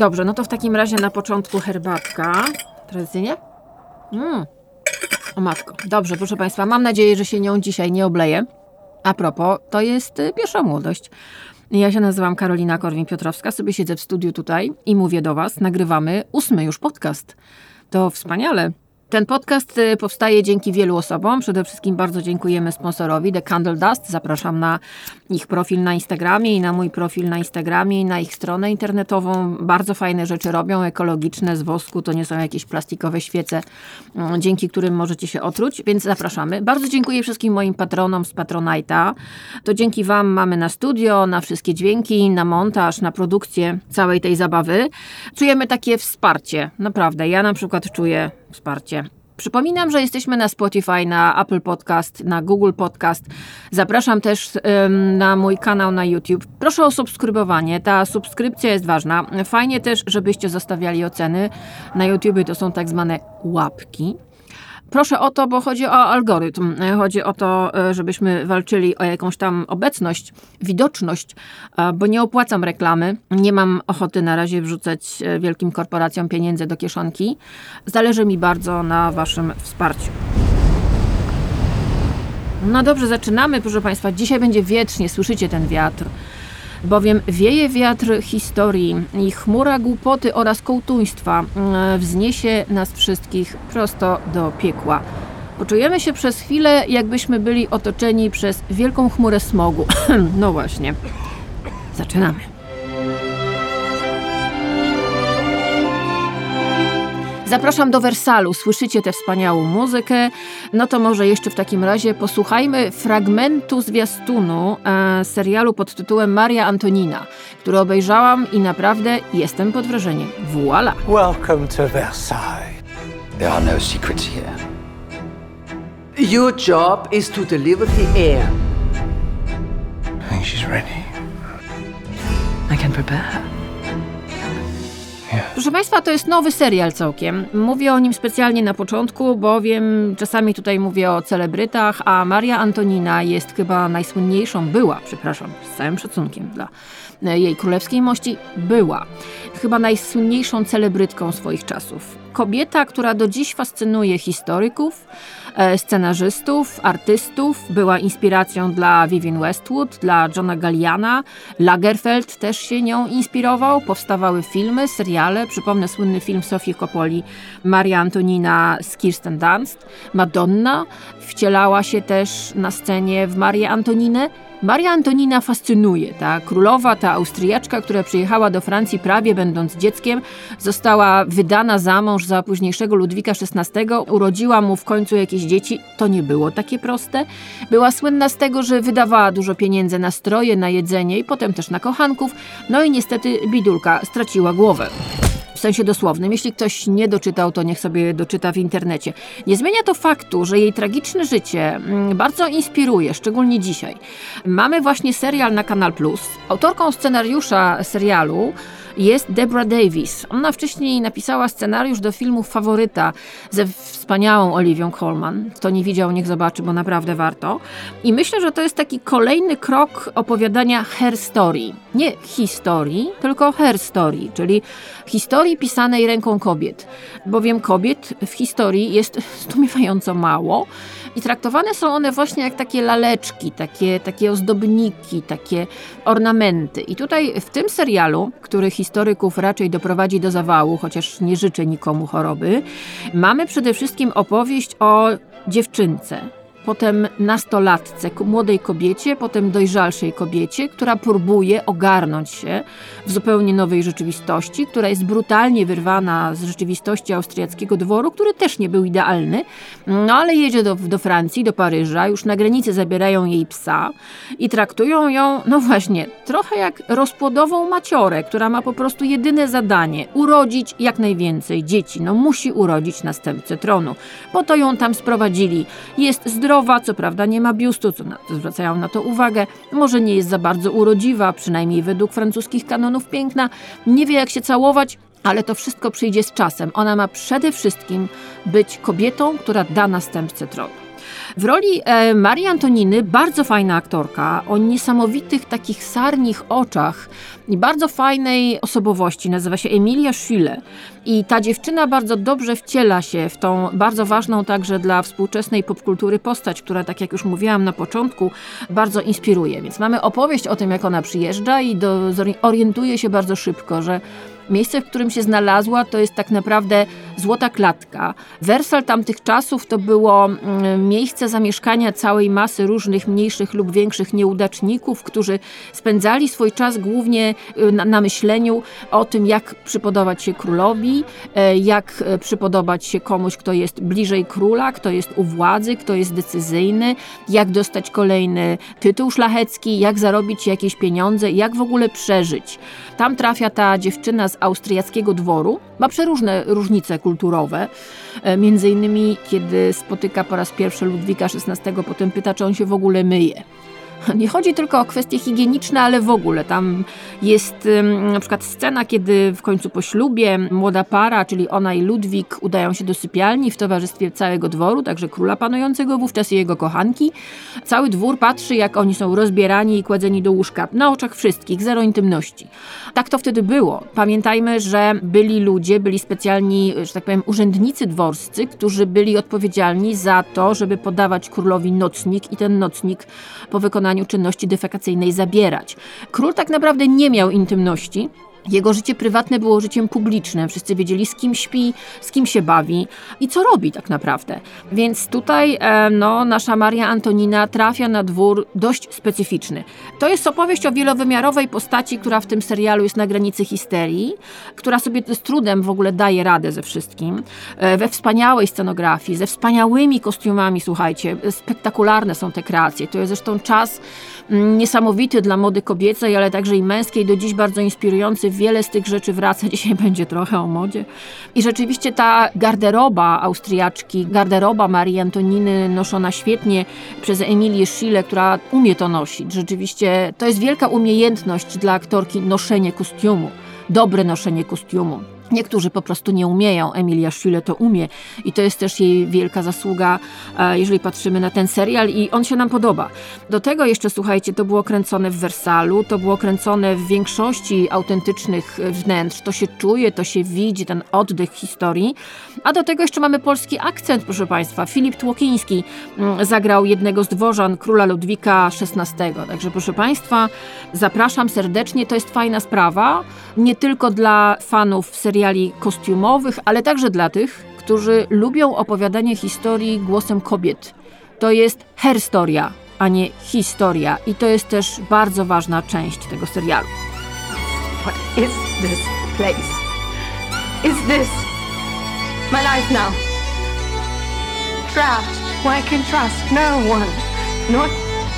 Dobrze, no to w takim razie na początku herbatka. Tradycyjnie? Mmm. O matko. Dobrze, proszę Państwa, mam nadzieję, że się nią dzisiaj nie obleję. A propos, to jest y, pierwsza młodość. Ja się nazywam Karolina Korwin-Piotrowska, sobie siedzę w studiu tutaj i mówię do Was, nagrywamy ósmy już podcast. To wspaniale. Ten podcast y, powstaje dzięki wielu osobom. Przede wszystkim bardzo dziękujemy sponsorowi The Candle Dust. Zapraszam na ich profil na Instagramie i na mój profil na Instagramie i na ich stronę internetową. Bardzo fajne rzeczy robią, ekologiczne, z wosku. To nie są jakieś plastikowe świece, mm, dzięki którym możecie się otruć, więc zapraszamy. Bardzo dziękuję wszystkim moim patronom z Patronite'a. To dzięki Wam mamy na studio, na wszystkie dźwięki, na montaż, na produkcję całej tej zabawy. Czujemy takie wsparcie, naprawdę. Ja na przykład czuję wsparcie. Przypominam, że jesteśmy na Spotify, na Apple Podcast, na Google Podcast. Zapraszam też ym, na mój kanał na YouTube. Proszę o subskrybowanie. Ta subskrypcja jest ważna. Fajnie też, żebyście zostawiali oceny. Na YouTube to są tak zwane łapki. Proszę o to, bo chodzi o algorytm. Chodzi o to, e, żebyśmy walczyli o jakąś tam obecność, widoczność, e, bo nie opłacam reklamy. Nie mam ochoty na razie wrzucać e, wielkim korporacjom pieniędzy do kieszonki. Zależy mi bardzo na Waszym wsparciu. No dobrze, zaczynamy, proszę Państwa. Dzisiaj będzie wietrznie, słyszycie ten wiatr bowiem wieje wiatr historii i chmura głupoty oraz kołtuństwa mm, wzniesie nas wszystkich prosto do piekła. Poczujemy się przez chwilę, jakbyśmy byli otoczeni przez wielką chmurę smogu. no właśnie. Zaczynamy. Zapraszam do Wersalu. Słyszycie tę wspaniałą muzykę? No to może jeszcze w takim razie posłuchajmy fragmentu zwiastunu e, serialu pod tytułem Maria Antonina, który obejrzałam i naprawdę jestem pod wrażeniem. Voila! Welcome to Versailles. There are no secrets here. Your job is to deliver the air. I think she's ready. I can prepare her. Proszę Państwa, to jest nowy serial całkiem. Mówię o nim specjalnie na początku, bowiem czasami tutaj mówię o celebrytach, a Maria Antonina jest chyba najsłynniejszą, była, przepraszam, z całym szacunkiem dla jej królewskiej mości, była chyba najsłynniejszą celebrytką swoich czasów. Kobieta, która do dziś fascynuje historyków, e, scenarzystów, artystów, była inspiracją dla Vivienne Westwood, dla Johna Galliana, Lagerfeld też się nią inspirował, powstawały filmy, seriale, przypomnę słynny film Sofii Coppoli, Maria Antonina z Kirsten Dunst, Madonna wcielała się też na scenie w Marię Antoninę, Maria Antonina fascynuje. Ta królowa, ta Austriaczka, która przyjechała do Francji prawie będąc dzieckiem, została wydana za mąż za późniejszego Ludwika XVI, urodziła mu w końcu jakieś dzieci. To nie było takie proste. Była słynna z tego, że wydawała dużo pieniędzy na stroje, na jedzenie i potem też na kochanków. No i niestety bidulka straciła głowę w sensie dosłownym. Jeśli ktoś nie doczytał, to niech sobie doczyta w internecie. Nie zmienia to faktu, że jej tragiczne życie mm, bardzo inspiruje, szczególnie dzisiaj. Mamy właśnie serial na Kanal Plus. Autorką scenariusza serialu jest Deborah Davis. Ona wcześniej napisała scenariusz do filmu Faworyta ze wspaniałą Oliwią Colman. Kto nie widział, niech zobaczy, bo naprawdę warto. I myślę, że to jest taki kolejny krok opowiadania her story. Nie historii, tylko her story, czyli historii pisanej ręką kobiet. Bowiem kobiet w historii jest zdumiewająco mało. I traktowane są one właśnie jak takie laleczki, takie, takie ozdobniki, takie ornamenty. I tutaj w tym serialu, który historyków raczej doprowadzi do zawału, chociaż nie życzę nikomu choroby, mamy przede wszystkim opowieść o dziewczynce, potem nastolatce, młodej kobiecie, potem dojrzalszej kobiecie, która próbuje ogarnąć się w zupełnie nowej rzeczywistości, która jest brutalnie wyrwana z rzeczywistości austriackiego dworu, który też nie był idealny, no ale jedzie do, do Francji, do Paryża, już na granicy zabierają jej psa i traktują ją, no właśnie, trochę jak rozpłodową maciorę, która ma po prostu jedyne zadanie urodzić jak najwięcej dzieci. No musi urodzić następcę tronu, bo to ją tam sprowadzili. Jest zdrowa, co prawda nie ma biustu, co na, zwracają na to uwagę, może nie jest za bardzo urodziwa, przynajmniej według francuskich kanonów piękna, nie wie jak się całować, ale to wszystko przyjdzie z czasem. Ona ma przede wszystkim być kobietą, która da następcę tronu. W roli e, Marii Antoniny bardzo fajna aktorka o niesamowitych takich sarnich oczach i bardzo fajnej osobowości. Nazywa się Emilia Schiele. I ta dziewczyna bardzo dobrze wciela się w tą bardzo ważną także dla współczesnej popkultury postać, która, tak jak już mówiłam na początku, bardzo inspiruje. Więc mamy opowieść o tym, jak ona przyjeżdża i do, orientuje się bardzo szybko, że Miejsce, w którym się znalazła, to jest tak naprawdę złota klatka. Wersal tamtych czasów to było mm, miejsce zamieszkania całej masy różnych mniejszych lub większych nieudaczników, którzy spędzali swój czas głównie y, na, na myśleniu o tym, jak przypodobać się królowi, e, jak e, przypodobać się komuś, kto jest bliżej króla, kto jest u władzy, kto jest decyzyjny, jak dostać kolejny tytuł szlachecki, jak zarobić jakieś pieniądze, jak w ogóle przeżyć. Tam trafia ta dziewczyna z austriackiego dworu. Ma przeróżne różnice kulturowe. E, Między innymi, kiedy spotyka po raz pierwszy Ludwika XVI, potem pyta, czy on się w ogóle myje. Nie chodzi tylko o kwestie higieniczne, ale w ogóle. Tam jest na przykład scena, kiedy w końcu po ślubie młoda para, czyli ona i Ludwik, udają się do sypialni w towarzystwie całego dworu, także króla panującego wówczas i jego kochanki. Cały dwór patrzy, jak oni są rozbierani i kładzeni do łóżka. Na oczach wszystkich, zero intymności. Tak to wtedy było. Pamiętajmy, że byli ludzie, byli specjalni, że tak powiem, urzędnicy dworscy, którzy byli odpowiedzialni za to, żeby podawać królowi nocnik i ten nocnik po wykonaniu czynności defekacyjnej zabierać. Król tak naprawdę nie miał intymności. Jego życie prywatne było życiem publicznym. Wszyscy wiedzieli, z kim śpi, z kim się bawi i co robi tak naprawdę. Więc tutaj e, no, nasza Maria Antonina trafia na dwór dość specyficzny. To jest opowieść o wielowymiarowej postaci, która w tym serialu jest na granicy histerii, która sobie z trudem w ogóle daje radę ze wszystkim. E, we wspaniałej scenografii, ze wspaniałymi kostiumami, słuchajcie, spektakularne są te kreacje. To jest zresztą czas mm, niesamowity dla mody kobiecej, ale także i męskiej, do dziś bardzo inspirujący. Wiele z tych rzeczy wraca, dzisiaj będzie trochę o modzie. I rzeczywiście ta garderoba Austriaczki, garderoba Marii Antoniny noszona świetnie przez Emilię Schiele, która umie to nosić. Rzeczywiście to jest wielka umiejętność dla aktorki noszenie kostiumu, dobre noszenie kostiumu. Niektórzy po prostu nie umieją. Emilia Schiele to umie i to jest też jej wielka zasługa, e, jeżeli patrzymy na ten serial i on się nam podoba. Do tego jeszcze, słuchajcie, to było kręcone w Wersalu, to było kręcone w większości autentycznych wnętrz. To się czuje, to się widzi, ten oddech historii. A do tego jeszcze mamy polski akcent, proszę Państwa. Filip Tłokiński mm, zagrał jednego z dworzan króla Ludwika XVI. Także proszę Państwa, zapraszam serdecznie. To jest fajna sprawa, nie tylko dla fanów seriali kostiumowych, ale także dla tych, którzy lubią opowiadanie historii głosem kobiet. To jest herstoria, a nie historia. I to jest też bardzo ważna część tego serialu. What is this place? Is this my life now? Trapped where I can trust no one, not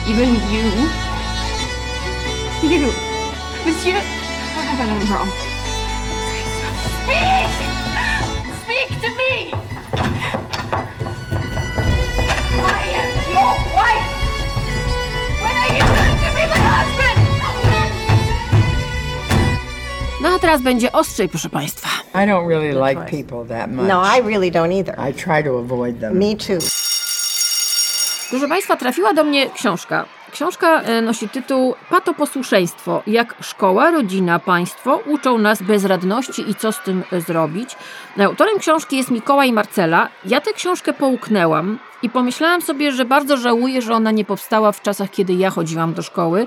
even you. You, Monsieur, what have I done wrong? Speak! Speak to me! I am your wife! When are you going to be my husband? No a teraz będzie ostrzej, proszę Państwa. I don't really like people that much. No, I really don't either. I try to avoid them. Me too. Proszę Państwa, trafiła do mnie książka. Książka e, nosi tytuł Patoposłuszeństwo. Jak szkoła, rodzina, państwo uczą nas bezradności i co z tym e, zrobić. Autorem książki jest Mikołaj Marcela. Ja tę książkę połknęłam i pomyślałam sobie, że bardzo żałuję, że ona nie powstała w czasach, kiedy ja chodziłam do szkoły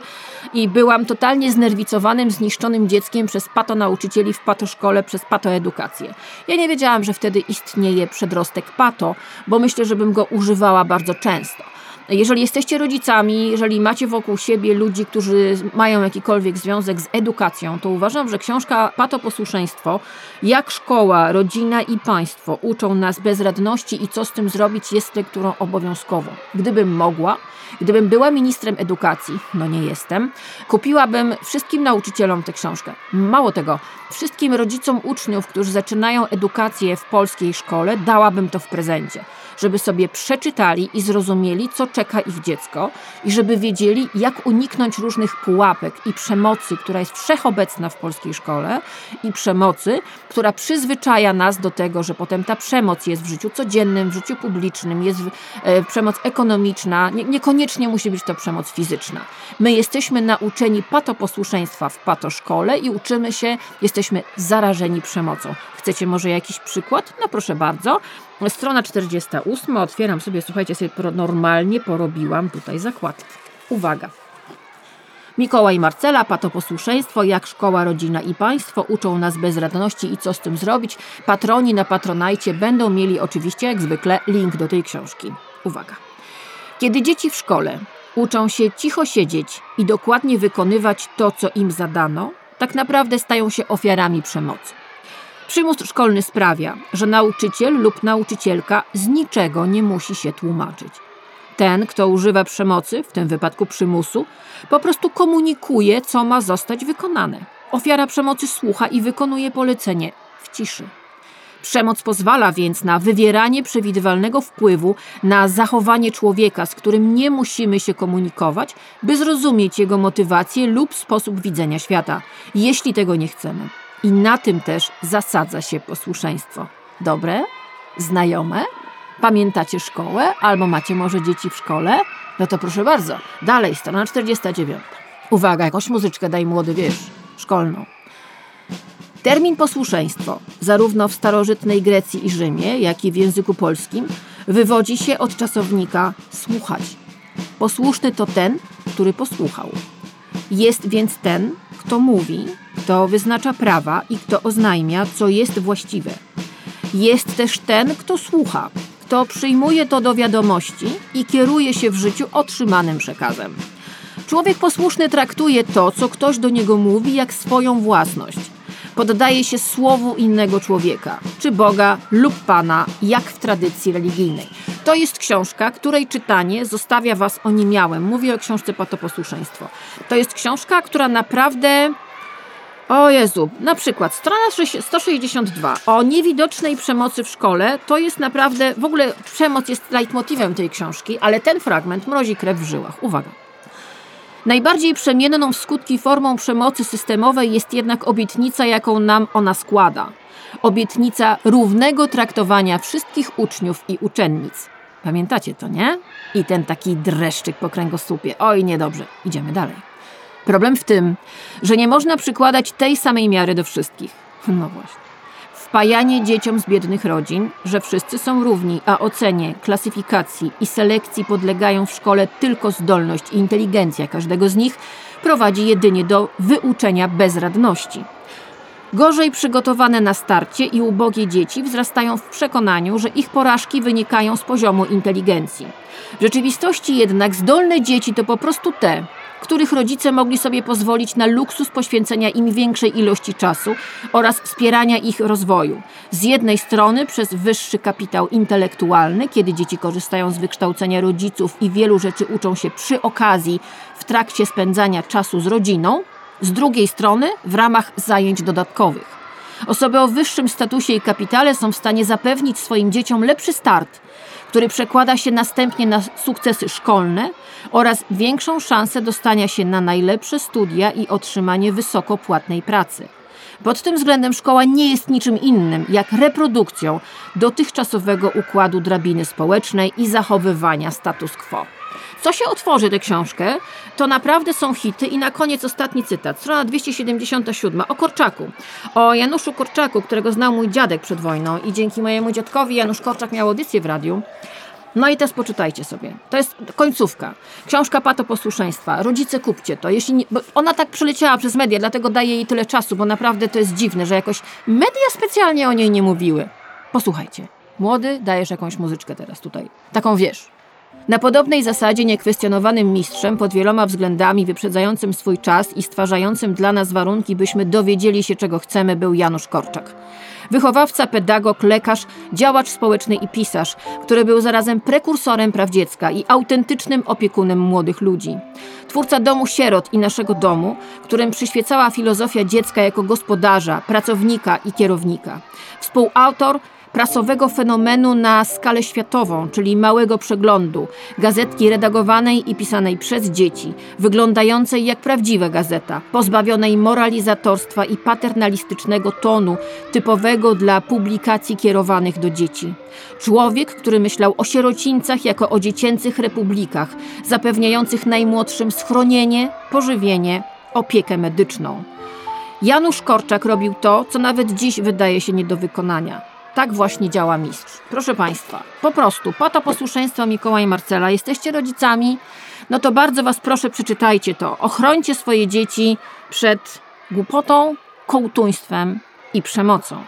i byłam totalnie znerwicowanym, zniszczonym dzieckiem przez patonauczycieli w patoszkole, przez patoedukację. Ja nie wiedziałam, że wtedy istnieje przedrostek pato, bo myślę, że bym go używała bardzo często. Jeżeli jesteście rodzicami, jeżeli macie wokół siebie ludzi, którzy mają jakikolwiek związek z edukacją, to uważam, że książka Patoposłuszeństwo, jak szkoła, rodzina i państwo uczą nas bezradności i co z tym zrobić, jest lekturą obowiązkową. Gdybym mogła, gdybym była ministrem edukacji, no nie jestem, kupiłabym wszystkim nauczycielom tę książkę. Mało tego, wszystkim rodzicom uczniów, którzy zaczynają edukację w polskiej szkole, dałabym to w prezencie żeby sobie przeczytali i zrozumieli, co czeka ich dziecko i żeby wiedzieli, jak uniknąć różnych pułapek i przemocy, która jest wszechobecna w polskiej szkole i przemocy, która przyzwyczaja nas do tego, że potem ta przemoc jest w życiu codziennym, w życiu publicznym, jest e, przemoc ekonomiczna, nie, niekoniecznie musi być to przemoc fizyczna. My jesteśmy nauczeni patoposłuszeństwa w patoszkole i uczymy się, jesteśmy zarażeni przemocą. Chcecie może jakiś przykład? No proszę bardzo. Strona 48. Otwieram sobie, słuchajcie, sobie normalnie porobiłam tutaj zakładki. Uwaga. Mikołaj Marcela, patoposłuszeństwo, jak szkoła, rodzina i państwo uczą nas bezradności i co z tym zrobić. Patroni na Patronajcie będą mieli oczywiście, jak zwykle, link do tej książki. Uwaga. Kiedy dzieci w szkole uczą się cicho siedzieć i dokładnie wykonywać to, co im zadano, tak naprawdę stają się ofiarami przemocy. Przymus szkolny sprawia, że nauczyciel lub nauczycielka z niczego nie musi się tłumaczyć. Ten, kto używa przemocy, w tym wypadku przymusu, po prostu komunikuje, co ma zostać wykonane. Ofiara przemocy słucha i wykonuje polecenie w ciszy. Przemoc pozwala więc na wywieranie przewidywalnego wpływu na zachowanie człowieka, z którym nie musimy się komunikować, by zrozumieć jego motywację lub sposób widzenia świata, jeśli tego nie chcemy. I na tym też zasadza się posłuszeństwo. Dobre? Znajome? Pamiętacie szkołę? Albo macie może dzieci w szkole? No to proszę bardzo. Dalej, strona 49. Uwaga, jakąś muzyczkę daj młody, wiesz, szkolną. Termin posłuszeństwo, zarówno w starożytnej Grecji i Rzymie, jak i w języku polskim, wywodzi się od czasownika słuchać. Posłuszny to ten, który posłuchał. Jest więc ten, kto mówi, kto wyznacza prawa i kto oznajmia, co jest właściwe. Jest też ten, kto słucha, kto przyjmuje to do wiadomości i kieruje się w życiu otrzymanym przekazem. Człowiek posłuszny traktuje to, co ktoś do niego mówi, jak swoją własność. Poddaje się słowu innego człowieka, czy Boga lub Pana, jak w tradycji religijnej. To jest książka, której czytanie zostawia Was oniemiałym. Mówię o książce Patoposłuszeństwo. To jest książka, która naprawdę o Jezu, na przykład strona 162 o niewidocznej przemocy w szkole, to jest naprawdę, w ogóle przemoc jest leitmotivem tej książki, ale ten fragment mrozi krew w żyłach. Uwaga. Najbardziej przemienną w skutki formą przemocy systemowej jest jednak obietnica, jaką nam ona składa. Obietnica równego traktowania wszystkich uczniów i uczennic. Pamiętacie to, nie? I ten taki dreszczyk po kręgosłupie. Oj, niedobrze. Idziemy dalej. Problem w tym, że nie można przykładać tej samej miary do wszystkich. No właśnie. Wpajanie dzieciom z biednych rodzin, że wszyscy są równi, a ocenie, klasyfikacji i selekcji podlegają w szkole tylko zdolność i inteligencja każdego z nich, prowadzi jedynie do wyuczenia bezradności. Gorzej przygotowane na starcie i ubogie dzieci wzrastają w przekonaniu, że ich porażki wynikają z poziomu inteligencji. W rzeczywistości jednak zdolne dzieci to po prostu te, których rodzice mogli sobie pozwolić na luksus poświęcenia im większej ilości czasu oraz wspierania ich rozwoju. Z jednej strony przez wyższy kapitał intelektualny, kiedy dzieci korzystają z wykształcenia rodziców i wielu rzeczy uczą się przy okazji w trakcie spędzania czasu z rodziną, z drugiej strony w ramach zajęć dodatkowych. Osoby o wyższym statusie i kapitale są w stanie zapewnić swoim dzieciom lepszy start, który przekłada się następnie na sukcesy szkolne oraz większą szansę dostania się na najlepsze studia i otrzymanie wysoko płatnej pracy. Pod tym względem szkoła nie jest niczym innym jak reprodukcją dotychczasowego układu drabiny społecznej i zachowywania status quo. Co się otworzy tę książkę, to naprawdę są hity i na koniec ostatni cytat, strona 277 o Korczaku. O Januszu Korczaku, którego znał mój dziadek przed wojną i dzięki mojemu dziadkowi Janusz Korczak miał audycję w radiu. No i teraz poczytajcie sobie. To jest końcówka. Książka Pato Posłuszeństwa. Rodzice kupcie to. Jeśli nie, ona tak przeleciała przez media, dlatego daję jej tyle czasu, bo naprawdę to jest dziwne, że jakoś media specjalnie o niej nie mówiły. Posłuchajcie. Młody, dajesz jakąś muzyczkę teraz tutaj. Taką wiesz. Na podobnej zasadzie niekwestionowanym mistrzem pod wieloma względami wyprzedzającym swój czas i stwarzającym dla nas warunki, byśmy dowiedzieli się czego chcemy, był Janusz Korczak. Wychowawca, pedagog, lekarz, działacz społeczny i pisarz, który był zarazem prekursorem praw dziecka i autentycznym opiekunem młodych ludzi. Twórca domu sierot i naszego domu, którym przyświecała filozofia dziecka jako gospodarza, pracownika i kierownika. Współautor prasowego fenomenu na skalę światową, czyli małego przeglądu, gazetki redagowanej i pisanej przez dzieci, wyglądającej jak prawdziwa gazeta, pozbawionej moralizatorstwa i paternalistycznego tonu typowego dla publikacji kierowanych do dzieci. Człowiek, który myślał o sierocińcach jako o dziecięcych republikach, zapewniających najmłodszym schronienie, pożywienie, opiekę medyczną. Janusz Korczak robił to, co nawet dziś wydaje się nie do wykonania. Tak właśnie działa mistrz. Proszę Państwa, po prostu, po to posłuszeństwo Mikołaja Marcela, jesteście rodzicami, no to bardzo Was proszę, przeczytajcie to. Ochrońcie swoje dzieci przed głupotą, kołtuństwem i przemocą.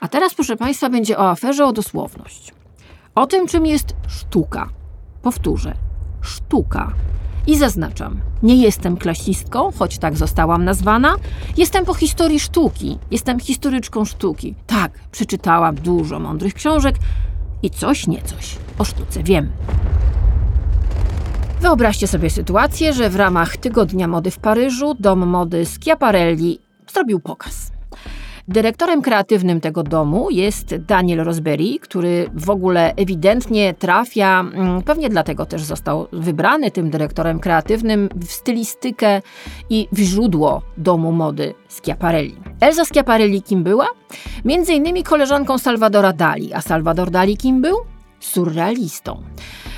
A teraz, proszę Państwa, będzie o aferze o dosłowność. O tym, czym jest sztuka. Powtórzę, sztuka. I zaznaczam, nie jestem klasistką, choć tak zostałam nazwana. Jestem po historii sztuki, jestem historyczką sztuki. Tak, przeczytałam dużo mądrych książek i coś niecoś o sztuce wiem. Wyobraźcie sobie sytuację, że w ramach Tygodnia Mody w Paryżu dom mody Schiaparelli zrobił pokaz. Dyrektorem kreatywnym tego domu jest Daniel Rosberry, który w ogóle ewidentnie trafia, mm, pewnie dlatego też został wybrany tym dyrektorem kreatywnym, w stylistykę i w źródło domu mody Schiaparelli. Elza Schiaparelli kim była? Między innymi koleżanką Salvadora Dali, a Salvador Dali kim był? Surrealistą.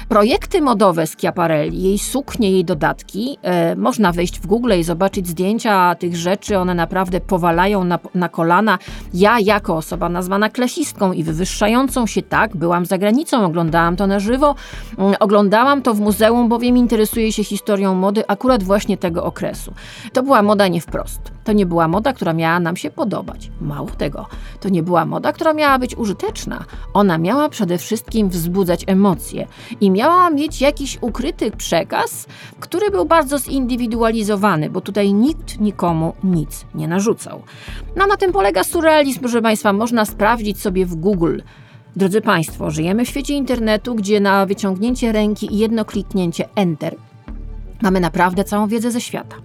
Projekty modowe z Chiaparelli, jej suknie, jej dodatki, e, można wejść w Google i zobaczyć zdjęcia tych rzeczy, one naprawdę powalają na, na kolana. Ja jako osoba nazwana klasistką i wywyższającą się tak, byłam za granicą, oglądałam to na żywo, mm, oglądałam to w muzeum, bowiem interesuję się historią mody akurat właśnie tego okresu. To była moda nie wprost. To nie była moda, która miała nam się podobać. Mało tego, to nie była moda, która miała być użyteczna. Ona miała przede wszystkim wzbudzać emocje i miała mieć jakiś ukryty przekaz, który był bardzo zindywidualizowany, bo tutaj nikt nikomu nic nie narzucał. No na tym polega surrealizm, proszę Państwa, można sprawdzić sobie w Google. Drodzy Państwo, żyjemy w świecie internetu, gdzie na wyciągnięcie ręki i jedno kliknięcie Enter Mamy naprawdę całą wiedzę ze świata.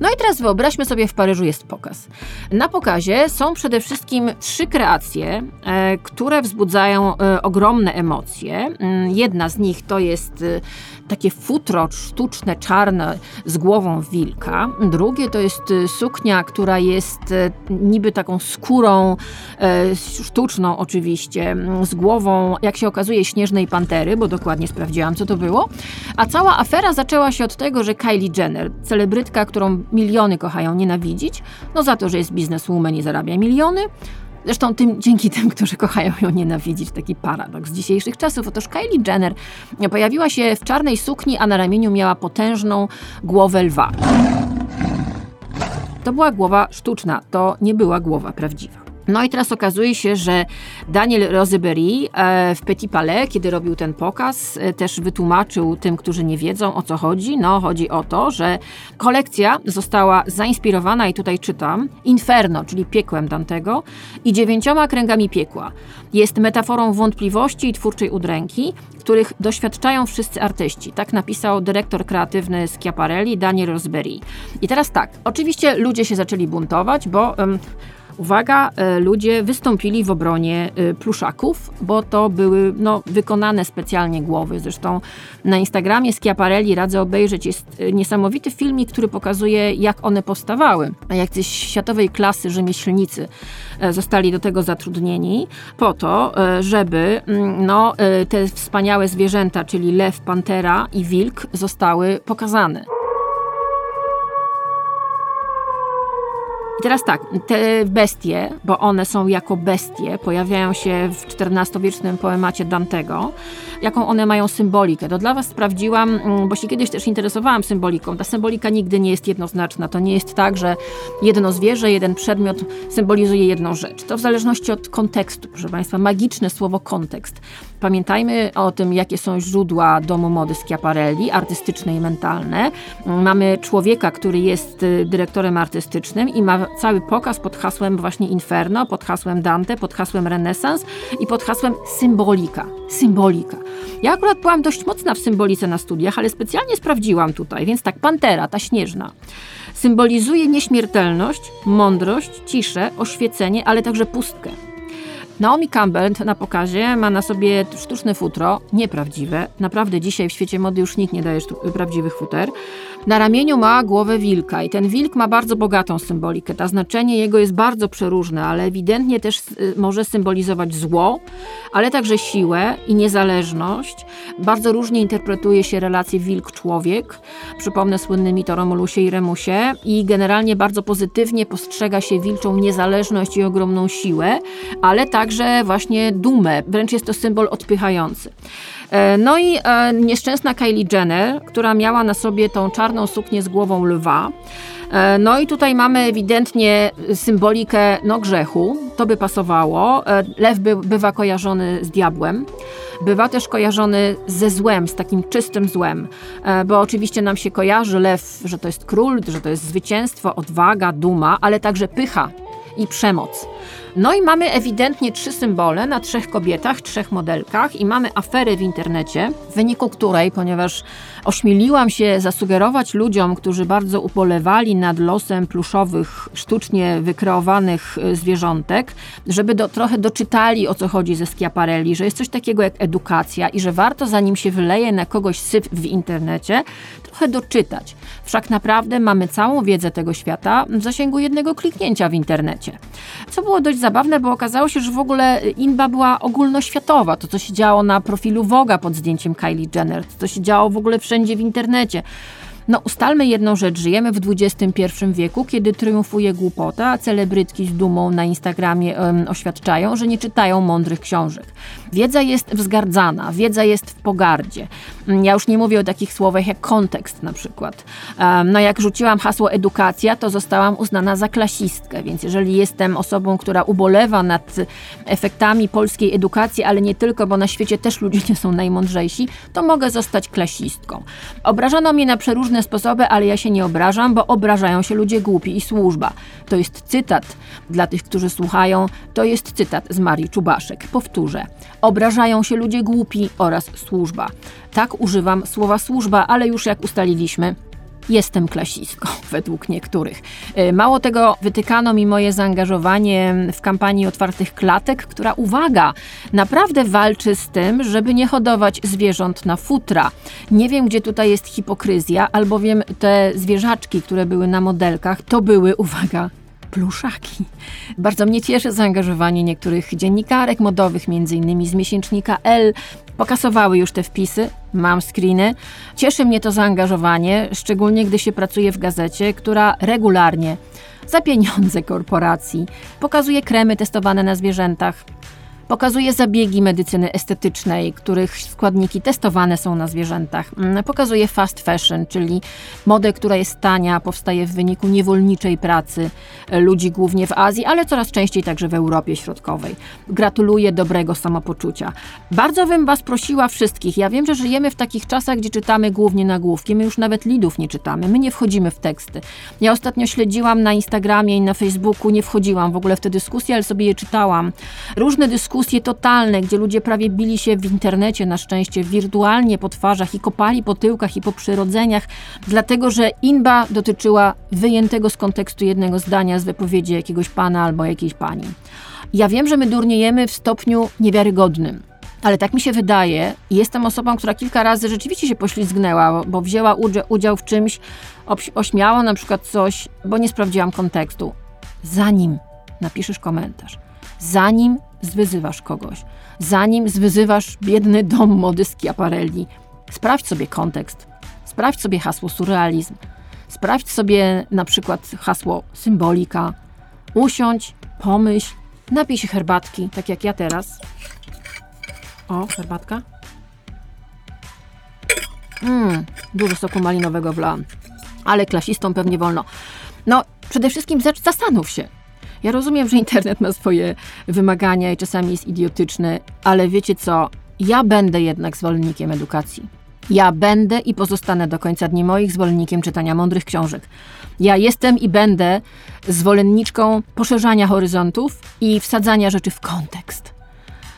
No i teraz wyobraźmy sobie, w Paryżu jest pokaz. Na pokazie są przede wszystkim trzy kreacje, e, które wzbudzają e, ogromne emocje. Mm, jedna z nich to jest e, takie futro sztuczne, czarne z głową wilka. Drugie to jest e, suknia, która jest e, niby taką skórą e, sztuczną oczywiście, z głową, jak się okazuje, śnieżnej pantery, bo dokładnie sprawdziłam, co to było. A cała afera zaczęła się od tego, że Kylie Jenner, celebrytka, którą miliony kochają nienawidzić, no za to, że jest bizneswoman i zarabia miliony, Zresztą tym, dzięki tym, którzy kochają ją nienawidzić, taki paradoks dzisiejszych czasów. Otóż Kylie Jenner pojawiła się w czarnej sukni, a na ramieniu miała potężną głowę lwa. To była głowa sztuczna, to nie była głowa prawdziwa. No i teraz okazuje się, że Daniel Roseberry e, w Petit Palais, kiedy robił ten pokaz, e, też wytłumaczył tym, którzy nie wiedzą o co chodzi. No, chodzi o to, że kolekcja została zainspirowana, i tutaj czytam, Inferno, czyli piekłem Dantego, i dziewięcioma kręgami piekła. Jest metaforą wątpliwości i twórczej udręki, których doświadczają wszyscy artyści. Tak napisał dyrektor kreatywny z Chiaparelli, Daniel Roseberry. I teraz tak, oczywiście ludzie się zaczęli buntować, bo... Uwaga, e, ludzie wystąpili w obronie e, pluszaków, bo to były no, wykonane specjalnie głowy. Zresztą na Instagramie Schiaparelli radzę obejrzeć. Jest e, niesamowity filmik, który pokazuje, jak one powstawały. Jak coś światowej klasy rzemieślnicy zostali do tego zatrudnieni po to, żeby mm, no, te wspaniałe zwierzęta, czyli lew, pantera i wilk zostały pokazane. I teraz tak, te bestie, bo one są jako bestie, pojawiają się w XIV-wiecznym poemacie Dantego, jaką one mają symbolikę. To dla Was sprawdziłam, mm, bo się kiedyś też interesowałam symboliką. Ta symbolika nigdy nie jest jednoznaczna. To nie jest tak, że jedno zwierzę, jeden przedmiot symbolizuje jedną rzecz. To w zależności od kontekstu, proszę Państwa. Magiczne słowo kontekst. Pamiętajmy o tym, jakie są źródła domu mody Schiaparelli, artystyczne i mentalne. Mamy człowieka, który jest y, dyrektorem artystycznym i ma cały pokaz pod hasłem właśnie Inferno, pod hasłem Dante, pod hasłem Renesans i pod hasłem symbolika. Symbolika. Ja akurat byłam dość mocna w symbolice na studiach, ale specjalnie sprawdziłam tutaj, więc tak, pantera, ta śnieżna, symbolizuje nieśmiertelność, mądrość, ciszę, oświecenie, ale także pustkę. Naomi Campbell na pokazie ma na sobie sztuczne futro, nieprawdziwe. Naprawdę dzisiaj w świecie mody już nikt nie daje prawdziwych futer. Na ramieniu ma głowę wilka i ten wilk ma bardzo bogatą symbolikę. Ta znaczenie jego jest bardzo przeróżne, ale ewidentnie też y, może symbolizować zło, ale także siłę i niezależność. Bardzo różnie interpretuje się relacje wilk-człowiek. Przypomnę słynny mit o Romulusie i Remusie i generalnie bardzo pozytywnie postrzega się wilczą niezależność i ogromną siłę, ale także właśnie dumę. Wręcz jest to symbol odpychający. E, No i e, nieszczęsna Kylie Jenner, która miała na sobie tą czarną suknię z głową lwa. E, No i tutaj mamy ewidentnie symbolikę no, grzechu, to by pasowało. Lew by, bywa kojarzony z diabłem, bywa też kojarzony ze złem, z takim czystym złem, bo oczywiście nam się kojarzy lew, że to jest król, że to jest zwycięstwo, odwaga, duma, ale także pycha i przemoc. No i mamy ewidentnie trzy symbole na trzech kobietach, trzech modelkach i mamy aferę w internecie, w wyniku której, ponieważ ośmieliłam się zasugerować ludziom, którzy bardzo ubolewali nad losem pluszowych, sztucznie wykreowanych y, zwierzątek, żeby do, trochę doczytali o co chodzi ze Schiaparelli, że jest coś takiego jak edukacja i że warto zanim się wyleje na kogoś syf w internecie, trochę doczytać. Wszak naprawdę mamy całą wiedzę tego świata w zasięgu jednego kliknięcia w internecie. Co było dość zabawne, bo okazało się, że w ogóle inba była ogólnoświatowa. To, co się działo na profilu Voga pod zdjęciem Kylie Jenner, to, co się działo w ogóle wszędzie w internecie. No, ustalmy jedną rzecz. Żyjemy w XXI wieku, kiedy triumfuje głupota, a celebrytki z dumą na Instagramie oświadczają, że nie czytają mądrych książek. Wiedza jest wzgardzana, wiedza jest w pogardzie. Mm, Ja już nie mówię o takich słowach jak kontekst na przykład. No, jak rzuciłam hasło edukacja, to zostałam uznana za klasistkę, więc jeżeli jestem osobą, która ubolewa nad efektami polskiej edukacji, ale nie tylko, bo na świecie też ludzie nie są najmądrzejsi, to mogę zostać klasistką. Obrażano mnie na przeróżne sposoby, ale ja się nie obrażam, bo obrażają się ludzie głupi i służba. To jest cytat dla tych, którzy słuchają, to jest cytat z Marii Czubaszek. Powtórzę. Obrażają się ludzie głupi oraz służba. Tak używam słowa służba, ale już jak ustaliliśmy, Jestem klasistką, według niektórych. E, Mało tego, wytykano mi moje zaangażowanie w kampanii otwartych klatek, która, uwaga, naprawdę walczy z tym, żeby nie hodować zwierząt na futra. Nie wiem, gdzie tutaj jest hipokryzja, albowiem te zwierzaczki, które były na modelkach, to były, uwaga, pluszaki. Bardzo mnie cieszy zaangażowanie niektórych dziennikarek modowych, innymi z miesięcznika L. Pokasowały już te wpisy, mam screeny. Cieszy mnie to zaangażowanie, szczególnie gdy się pracuje w gazecie, która regularnie, za pieniądze korporacji, pokazuje kremy testowane na zwierzętach, Pokazuje zabiegi medycyny estetycznej, których składniki testowane są na zwierzętach. Mm, Pokazuje fast fashion, czyli modę, która jest tania, powstaje w wyniku niewolniczej pracy ludzi głównie w Azji, ale coraz częściej także w Europie Środkowej. Gratuluję dobrego samopoczucia. Bardzo bym Was prosiła wszystkich. Ja wiem, że żyjemy w takich czasach, gdzie czytamy głównie nagłówki. My już nawet lidów nie czytamy, my nie wchodzimy w teksty. Ja ostatnio śledziłam na Instagramie i na Facebooku, nie wchodziłam w ogóle w te dyskusje, ale sobie je czytałam. Różne dyskusje totalne, gdzie ludzie prawie bili się w internecie, na szczęście, wirtualnie po twarzach i kopali po tyłkach i po przyrodzeniach, dlatego że inba dotyczyła wyjętego z kontekstu jednego zdania z wypowiedzi jakiegoś pana albo jakiejś pani. Ja wiem, że my durniejemy w stopniu niewiarygodnym. Ale tak mi się wydaje, jestem osobą, która kilka razy rzeczywiście się poślizgnęła, bo wzięła udział w czymś, ośmiała na przykład coś, bo nie sprawdziłam kontekstu. Zanim napiszesz komentarz, zanim zwyzywasz kogoś, zanim zwyzywasz biedny dom mody Schiaparelli, sprawdź sobie kontekst, sprawdź sobie hasło surrealizm, sprawdź sobie na przykład hasło symbolika, usiądź, pomyśl, napij się herbatki, tak jak ja teraz. O, herbatka. Mmm, dużo soku malinowego wlałam. Ale klasistom pewnie wolno. No, przede wszystkim zastanów się. Ja rozumiem, że internet ma swoje wymagania i czasami jest idiotyczny, ale wiecie co? Ja będę jednak zwolennikiem edukacji. Ja będę i pozostanę do końca dni moich zwolennikiem czytania mądrych książek. Ja jestem i będę zwolenniczką poszerzania horyzontów i wsadzania rzeczy w kontekst.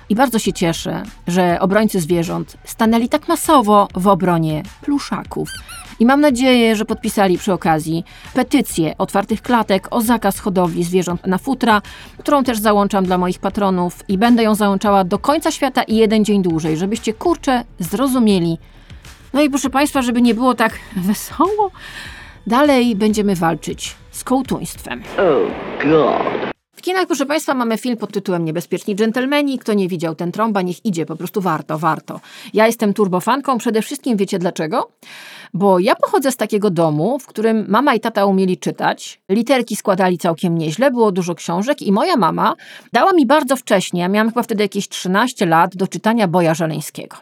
I bardzo się cieszę, że obrońcy zwierząt stanęli tak masowo w obronie pluszaków. I mam nadzieję, że podpisali przy okazji petycję otwartych klatek o zakaz hodowli zwierząt na futra, którą też załączam dla moich patronów i będę ją załączała do końca świata i jeden dzień dłużej, żebyście kurczę zrozumieli. No i proszę Państwa, żeby nie było tak wesoło, dalej będziemy walczyć z kołtuństwem. W kinach, proszę Państwa, mamy film pod tytułem Niebezpieczni dżentelmeni. Kto nie widział ten trąba, niech idzie, po prostu warto, warto. Ja jestem turbofanką, przede wszystkim wiecie dlaczego? Bo ja pochodzę z takiego domu, w którym mama i tata umieli czytać, literki składali całkiem nieźle, było dużo książek i moja mama dała mi bardzo wcześnie, ja miałam chyba wtedy jakieś 13 lat, do czytania Boja Żeleńskiego.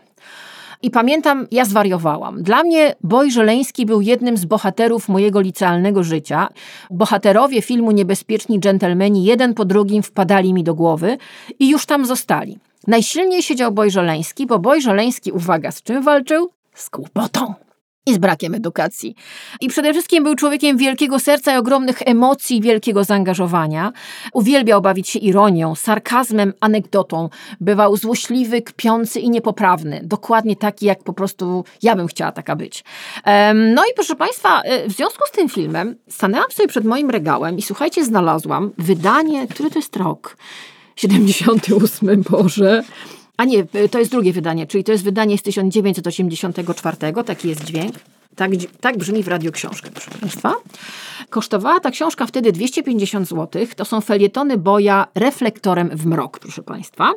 I pamiętam, ja zwariowałam. Dla mnie Boj Żeleński był jednym z bohaterów mojego licealnego życia. Bohaterowie filmu Niebezpieczni dżentelmeni jeden po drugim wpadali mi do głowy i już tam zostali. Najsilniej siedział Boj Żeleński, bo Boj Żeleński, uwaga, z czym walczył? Z głupotą i z brakiem edukacji. I przede wszystkim był człowiekiem wielkiego serca i ogromnych emocji, wielkiego zaangażowania. Uwielbiał bawić się ironią, sarkazmem, anegdotą. Bywał złośliwy, kpiący i niepoprawny. Dokładnie taki, jak po prostu ja bym chciała taka być. No i proszę Państwa, e, w związku z tym filmem stanęłam sobie przed moim regałem i słuchajcie, znalazłam wydanie, który to jest rok? 78, Boże. A nie, to jest drugie wydanie, czyli to jest wydanie z 1984, taki jest dźwięk. Tak, tak brzmi w radioksiążkę, proszę Państwa. Kosztowała ta książka wtedy 250 zł. To są felietony Boja reflektorem w mrok, proszę Państwa.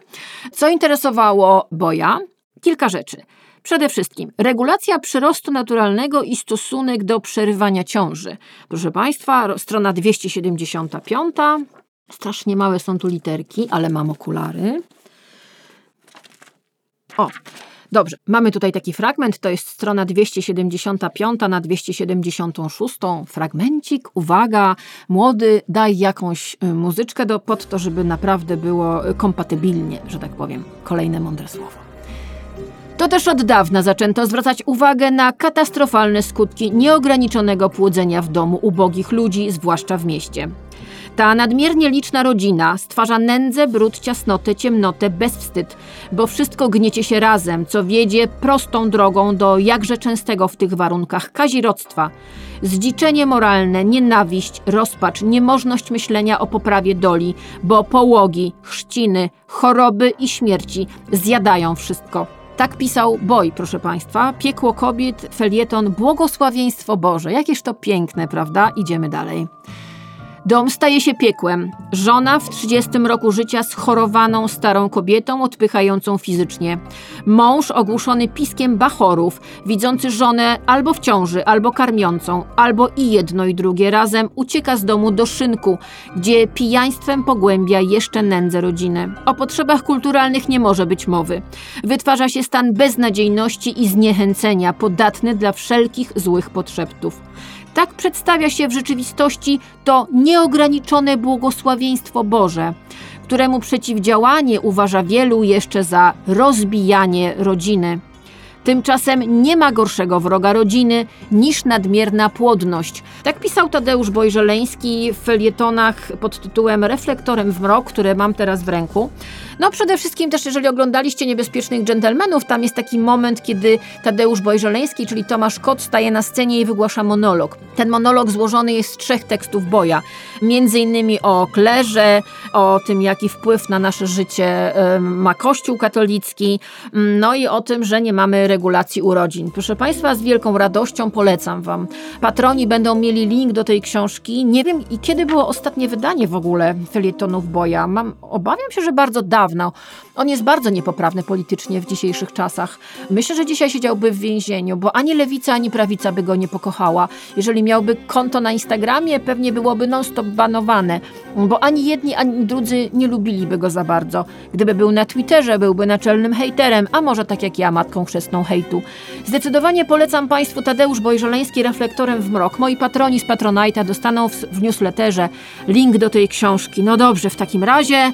Co interesowało Boja? Kilka rzeczy. Przede wszystkim regulacja przyrostu naturalnego i stosunek do przerywania ciąży. Proszę Państwa, ro- strona 275. Strasznie małe są tu literki, ale mam okulary. O, dobrze. Mamy tutaj taki fragment, to jest strona 275 na 276. Fragmencik, uwaga, młody, daj jakąś y, muzyczkę do, pod to, żeby naprawdę było y, kompatybilnie, że tak powiem. Kolejne mądre słowo. To też od dawna zaczęto zwracać uwagę na katastrofalne skutki nieograniczonego płodzenia w domu ubogich ludzi, zwłaszcza w mieście. Ta nadmiernie liczna rodzina stwarza nędzę, brud, ciasnotę, ciemnotę, bezwstyd, bo wszystko gniecie się razem, co wiedzie prostą drogą do jakże częstego w tych warunkach kazirodztwa. Zdziczenie moralne, nienawiść, rozpacz, niemożność myślenia o poprawie doli, bo połogi, chrzciny, choroby i śmierci zjadają wszystko. Tak pisał Boj, proszę Państwa. Piekło kobiet, felieton, błogosławieństwo Boże. Jakież to piękne, prawda? Idziemy dalej. Dom staje się piekłem. Żona w 30 roku życia schorowaną starą kobietą, odpychającą fizycznie. Mąż ogłuszony piskiem bachorów, widzący żonę albo w ciąży, albo karmiącą, albo i jedno i drugie razem ucieka z domu do szynku, gdzie pijaństwem pogłębia jeszcze nędzę rodziny. O potrzebach kulturalnych nie może być mowy. Wytwarza się stan beznadziejności i zniechęcenia, podatny dla wszelkich złych podszeptów. Tak przedstawia się w rzeczywistości to nieograniczone błogosławieństwo Boże, któremu przeciwdziałanie uważa wielu jeszcze za rozbijanie rodziny. Tymczasem nie ma gorszego wroga rodziny niż nadmierna płodność. Tak pisał Tadeusz Bojżeleński w felietonach pod tytułem Reflektorem w mrok, które mam teraz w ręku. No przede wszystkim też, jeżeli oglądaliście Niebezpiecznych Dżentelmenów, tam jest taki moment, kiedy Tadeusz Bojżeleński, czyli Tomasz Kot, staje na scenie i wygłasza monolog. Ten monolog złożony jest z trzech tekstów Boja. Między innymi o klerze, o tym, jaki wpływ na nasze życie ma Kościół katolicki, mm, no i o tym, że nie mamy regulacji urodzin. Proszę Państwa, z wielką radością polecam Wam. Patroni będą mieli link do tej książki. Nie wiem, i kiedy było ostatnie wydanie w ogóle felietonów Boja. Mam, obawiam się, że bardzo dawno. On jest bardzo niepoprawny politycznie w dzisiejszych czasach. Myślę, że dzisiaj siedziałby w więzieniu, bo ani lewica, ani prawica by go nie pokochała. Jeżeli miałby konto na Instagramie, pewnie byłoby non-stop banowane, bo ani jedni, ani drudzy nie lubiliby go za bardzo. Gdyby był na Twitterze, byłby naczelnym hejterem, a może tak jak ja, matką chrzestną hejtu. Zdecydowanie polecam Państwu Tadeusz Bojżoleński Reflektorem w mrok. Moi patroni z Patronite'a dostaną w, w newsletterze link do tej książki. No dobrze, w takim razie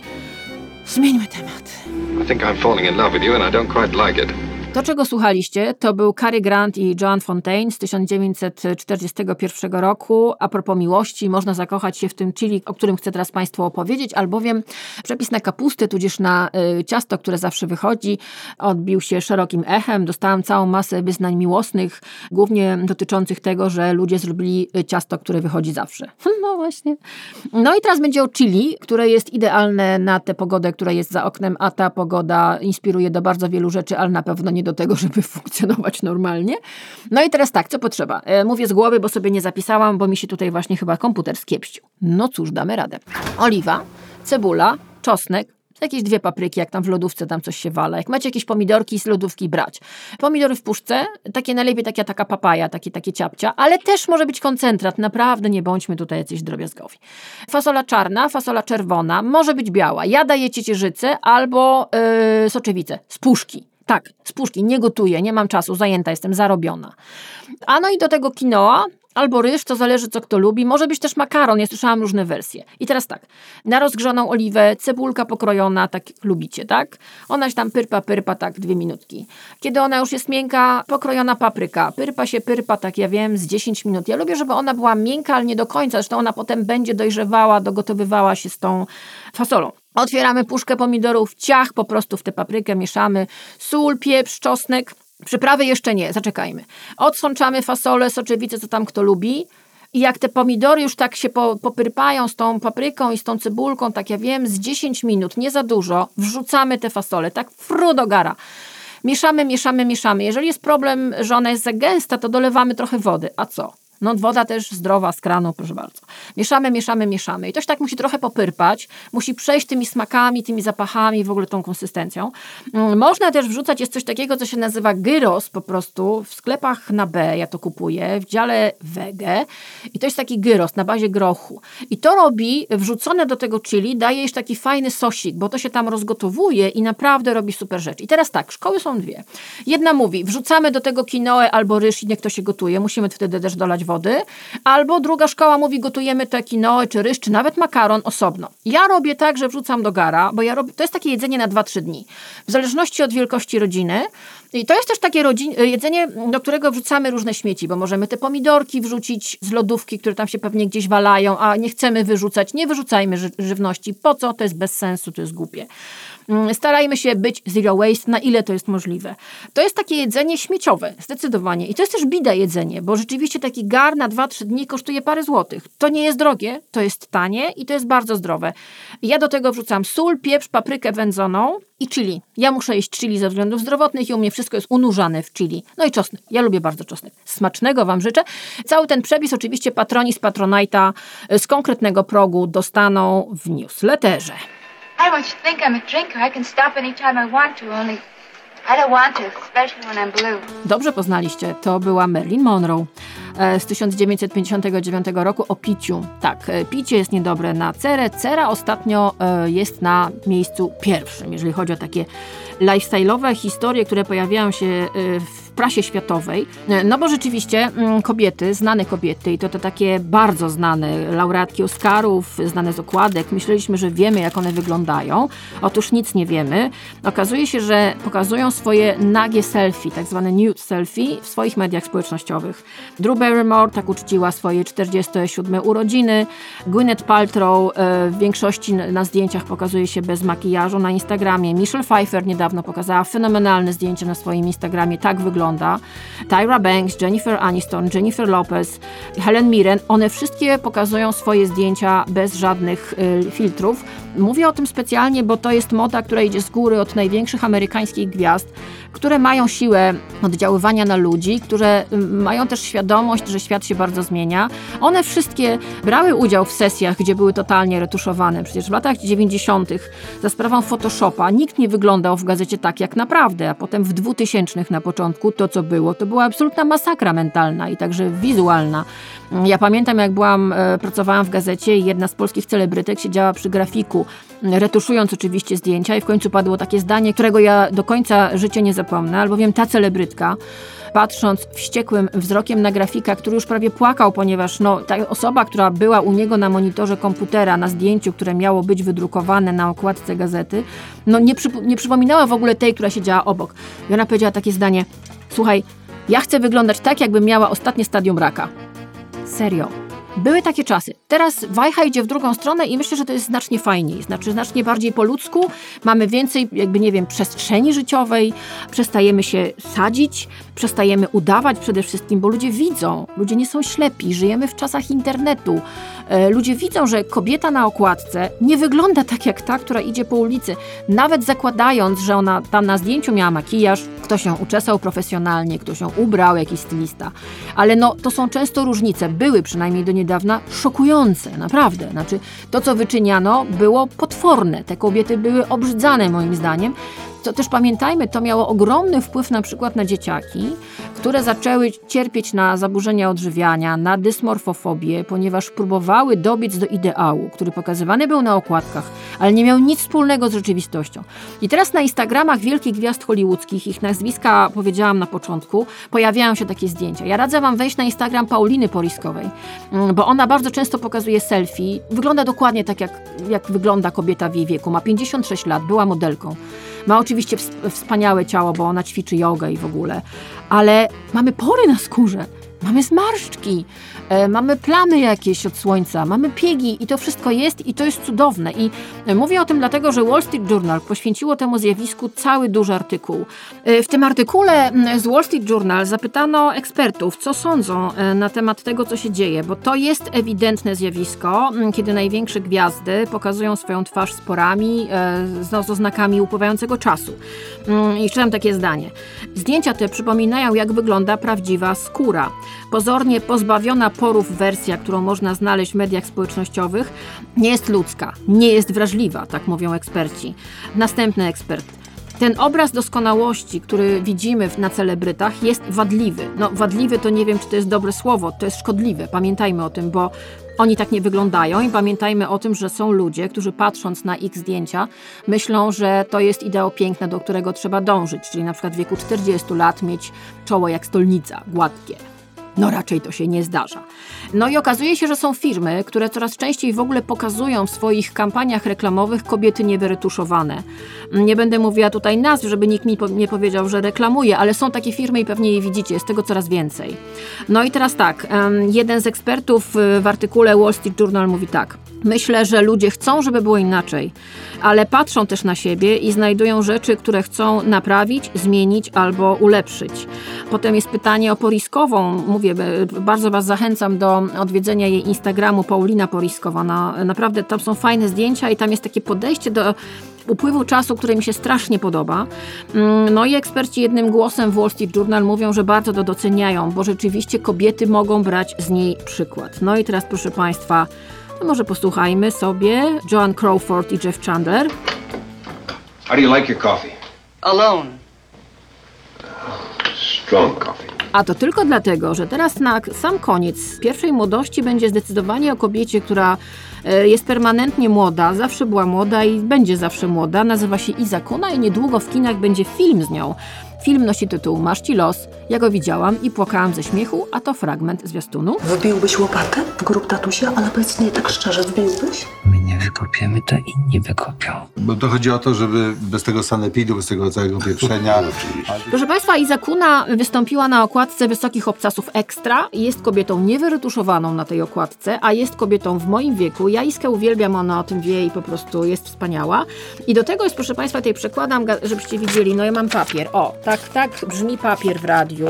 I think I'm falling in love with you and I don't quite like it. To, czego słuchaliście, to był Cary Grant i Joan Fontaine z 1941 roku. A propos miłości, można zakochać się w tym chili, o którym chcę teraz Państwu opowiedzieć, albowiem przepis na kapustę, tudzież na y, ciasto, które zawsze wychodzi, odbił się szerokim echem. Dostałam całą masę wyznań miłosnych, głównie dotyczących tego, że ludzie zrobili y, ciasto, które wychodzi zawsze. No właśnie. No i teraz będzie o chili, które jest idealne na tę pogodę, która jest za oknem, a ta pogoda inspiruje do bardzo wielu rzeczy, ale na pewno nie do tego, żeby funkcjonować normalnie. No i teraz tak, co potrzeba? E, mówię z głowy, bo sobie nie zapisałam, bo mi się tutaj właśnie chyba komputer skiepścił. No cóż, damy radę. Oliwa, cebula, czosnek, jakieś dwie papryki, jak tam w lodówce tam coś się wala. Jak macie jakieś pomidorki z lodówki, brać. Pomidory w puszce, takie najlepiej taka, taka papaja, takie, takie ciapcia, ale też może być koncentrat, naprawdę nie bądźmy tutaj jacyś drobiazgowi. Fasola czarna, fasola czerwona, może być biała. Ja daję ciecierzycę albo yy, soczewicę z puszki. Tak, z puszki, nie gotuję, nie mam czasu, zajęta jestem, zarobiona. A no i do tego quinoa, albo ryż, to zależy co kto lubi. Może być też makaron, ja słyszałam różne wersje. I teraz tak, na rozgrzaną oliwę, cebulka pokrojona, tak lubicie, tak? Ona się tam pyrpa, pyrpa, tak, dwie minutki. Kiedy ona już jest miękka, pokrojona papryka. Pyrpa się pyrpa, tak ja wiem, z 10 minut. Ja lubię, żeby ona była miękka, ale nie do końca, zresztą ona potem będzie dojrzewała, dogotowywała się z tą fasolą. Otwieramy puszkę pomidorów, ciach po prostu w tę paprykę, mieszamy sól, pieprz, czosnek. Przyprawy jeszcze nie, zaczekajmy. Odsączamy fasolę, soczewicę, co tam kto lubi. I jak te pomidory już tak się po, popyrpają z tą papryką i z tą cebulką, tak ja wiem, z 10 minut, nie za dużo, wrzucamy te fasole, tak fru do gara. Mieszamy, mieszamy, mieszamy. Jeżeli jest problem, że ona jest za gęsta, to dolewamy trochę wody. A co? No woda też zdrowa z kranu, proszę bardzo. Mieszamy, mieszamy, mieszamy. I to się tak musi trochę popyrpać, musi przejść tymi smakami, tymi zapachami, w ogóle tą konsystencją. Mm, można też wrzucać, jest coś takiego, co się nazywa gyros po prostu. W sklepach na B ja to kupuję, w dziale wege. I to jest taki gyros na bazie grochu. I to robi, wrzucone do tego chili, daje jeszcze taki fajny sosik, bo to się tam rozgotowuje i naprawdę robi super rzecz. I teraz tak, szkoły są dwie. Jedna mówi, wrzucamy do tego quinoę albo ryż i niech to się gotuje. Musimy wtedy też dolać wody wody, albo druga szkoła mówi, gotujemy te quinoa, czy ryż, czy nawet makaron osobno. Ja robię tak, że wrzucam do gara, bo ja robię, to jest takie jedzenie na 2-3 dni. W zależności od wielkości rodziny. I to jest też takie rodzin, jedzenie, do którego wrzucamy różne śmieci, bo możemy te pomidorki wrzucić z lodówki, które tam się pewnie gdzieś walają, a nie chcemy wyrzucać. Nie wyrzucajmy ży żywności. Po co? To jest bez sensu, to jest głupie. Mm, starajmy się być zero waste, na ile to jest możliwe. To jest takie jedzenie śmieciowe, zdecydowanie. I to jest też bida jedzenie, bo rzeczywiście taki gar na 2-3 dni kosztuje parę złotych. To nie jest drogie, to jest tanie i to jest bardzo zdrowe. Ja do tego wrzucam sól, pieprz, paprykę wędzoną i chili. Ja muszę jeść chili ze względów zdrowotnych i u mnie wszystko jest unurzane w chili. No i czosnek. Ja lubię bardzo czosnek. Smacznego Wam życzę. Cały ten przepis oczywiście patroni z Patronite'a z konkretnego progu dostaną w newsletterze. I think I'm a drinker. I can stop anytime I want to, only I don't want to, especially when I'm blue. Dobrze poznaliście, to była Marilyn Monroe e, z 1959 roku o piciu. Tak, e, picie jest niedobre na cerę. Cera ostatnio e, jest na miejscu pierwszym, jeżeli chodzi o takie lifestyle'owe historie, które pojawiają się w prasie światowej. No bo rzeczywiście mm, kobiety, znane kobiety i to, to takie bardzo znane, laureatki Oscarów, znane z okładek, myśleliśmy, że wiemy jak one wyglądają. Otóż nic nie wiemy. Okazuje się, że pokazują swoje nagie selfie, tak zwane nude selfie w swoich mediach społecznościowych. Drew Barrymore tak uczciła swoje 47 urodziny. Gwyneth Paltrow e, w większości na zdjęciach pokazuje się bez makijażu na Instagramie. Michelle Pfeiffer niedawno pokazała fenomenalne zdjęcie na swoim Instagramie. Tak wygląda. Tyra Banks, Jennifer Aniston, Jennifer Lopez, Helen Mirren, one wszystkie pokazują swoje zdjęcia bez żadnych y, filtrów. Mówię o tym specjalnie, bo to jest moda, która idzie z góry od największych amerykańskich gwiazd, które mają siłę oddziaływania na ludzi, które y, mają też świadomość, że świat się bardzo zmienia. One wszystkie brały udział w sesjach, gdzie były totalnie retuszowane. Przecież w latach 90. za sprawą Photoshopa nikt nie wyglądał w gazecie tak jak naprawdę, a potem w 2000 na początku to, co było, to była absolutna masakra mentalna i także wizualna. Ja pamiętam, jak byłam, e, pracowałam w gazecie i jedna z polskich celebrytek siedziała przy grafiku czasu, retuszując oczywiście zdjęcia i w końcu padło takie zdanie, którego ja do końca życia nie zapomnę, albowiem ta celebrytka, patrząc wściekłym wzrokiem na grafika, który już prawie płakał, ponieważ no, ta osoba, która była u niego na monitorze komputera, na zdjęciu, które miało być wydrukowane na okładce gazety, no nie, nie przypominała w ogóle tej, która siedziała obok. I ona powiedziała takie zdanie, słuchaj, ja chcę wyglądać tak, jakbym miała ostatnie stadium raka. Serio. Były takie czasy. Teraz wajcha idzie w drugą stronę i myślę, że to jest znacznie fajniej, znaczy znacznie bardziej po ludzku. Mamy więcej, jakby nie wiem, przestrzeni życiowej, przestajemy się sadzić, przestajemy udawać przede wszystkim, bo ludzie widzą, ludzie nie są ślepi, żyjemy w czasach internetu. E, Ludzie widzą, że kobieta na okładce nie wygląda tak jak ta, która idzie po ulicy. Nawet zakładając, że ona tam na zdjęciu miała makijaż, ktoś ją uczesał profesjonalnie, ktoś ją ubrał, jakiś stylista. Ale no, to są często różnice, były przynajmniej do niedawna szokujące, naprawdę. Znaczy, to co wyczyniano było potworne. Te kobiety były obrzydzane moim zdaniem. To też pamiętajmy, to miało ogromny wpływ na przykład na dzieciaki, które zaczęły cierpieć na zaburzenia odżywiania, na dysmorfofobię, ponieważ próbowały dobiec do ideału, który pokazywany był na okładkach, ale nie miał nic wspólnego z rzeczywistością. I teraz na Instagramach wielkich gwiazd hollywoodzkich, ich nazwiska powiedziałam na początku, pojawiają się takie zdjęcia. Ja radzę Wam wejść na Instagram Pauliny Poriskowej, mm, bo ona bardzo często pokazuje selfie. Wygląda dokładnie tak, jak, jak wygląda kobieta w jej wieku. Ma 56 lat, była modelką. Ma oczywiście ws- wspaniałe ciało, bo ona ćwiczy jogę i w ogóle, ale mamy pory na skórze, mamy zmarszczki, mamy plamy jakieś od słońca, mamy piegi i to wszystko jest i to jest cudowne. I e, mówię o tym dlatego, że Wall Street Journal poświęciło temu zjawisku cały duży artykuł. E, w tym artykule z Wall Street Journal zapytano ekspertów, co sądzą e, na temat tego, co się dzieje, bo to jest ewidentne zjawisko, kiedy największe gwiazdy pokazują swoją twarz z porami, e, z, no, z oznakami upływającego czasu. Mm, I czytam takie zdanie. Zdjęcia te przypominają, jak wygląda prawdziwa skóra. Pozornie pozbawiona wersja, którą można znaleźć w mediach społecznościowych, nie jest ludzka, nie jest wrażliwa, tak mówią eksperci. Następny ekspert. Ten obraz doskonałości, który widzimy na celebrytach, jest wadliwy. No, wadliwy to nie wiem, czy to jest dobre słowo, to jest szkodliwe. Pamiętajmy o tym, bo oni tak nie wyglądają i pamiętajmy o tym, że są ludzie, którzy patrząc na ich zdjęcia, myślą, że to jest ideał piękna, do którego trzeba dążyć, czyli na przykład w wieku 40 lat mieć czoło jak stolnica, gładkie. No raczej to się nie zdarza. No i okazuje się, że są firmy, które coraz częściej w ogóle pokazują w swoich kampaniach reklamowych kobiety niewyretuszowane. Nie będę mówiła tutaj nazw, żeby nikt mi nie powiedział, że reklamuje, ale są takie firmy i pewnie je widzicie, jest tego coraz więcej. No i teraz tak, jeden z ekspertów y, w artykule Wall Street Journal mówi tak. Myślę, że ludzie chcą, żeby było inaczej, ale patrzą też na siebie i znajdują rzeczy, które chcą naprawić, zmienić albo ulepszyć. Potem jest pytanie o Poriskową. Mówię, e, bardzo Was zachęcam do odwiedzenia jej Instagramu Paulina Poriskowa. Na, naprawdę tam są fajne zdjęcia i tam jest takie podejście do upływu czasu, które mi się strasznie podoba. Mm, No i eksperci jednym głosem w Wall Street Journal mówią, że bardzo to doceniają, bo rzeczywiście kobiety mogą brać z niej przykład. No i teraz proszę Państwa, to może posłuchajmy sobie Joan Crawford i Jeff Chandler. How do you like your coffee? Alone. Strong coffee. A to tylko dlatego, że teraz na sam koniec pierwszej młodości będzie zdecydowanie o kobiecie, która e, jest permanentnie młoda, zawsze była młoda i będzie zawsze młoda. Nazywa się Izakuna i niedługo w kinach będzie film z nią. Film nosi tytuł Masz ci los. Ja go widziałam i płakałam ze śmiechu, a to fragment zwiastunu. Wybiłbyś łopatę w grób tatusia, ale powiedz nie tak szczerze, wbiłbyś? Nie wykopiemy, to inni wykopią. Bo to chodzi o to, żeby bez tego sanepidu, bez tego całego pieprzenia. Proszę Państwa, Izakuna wystąpiła na okładce Wysokich Obcasów Ekstra. Jest kobietą niewyretuszowaną na tej okładce, a jest kobietą w moim wieku. Ja Iskę uwielbiam, ona o tym wie i po prostu jest wspaniała. I do tego jest, proszę Państwa, tutaj przekładam, żebyście widzieli, no ja mam papier. O, tak, tak brzmi papier w radiu.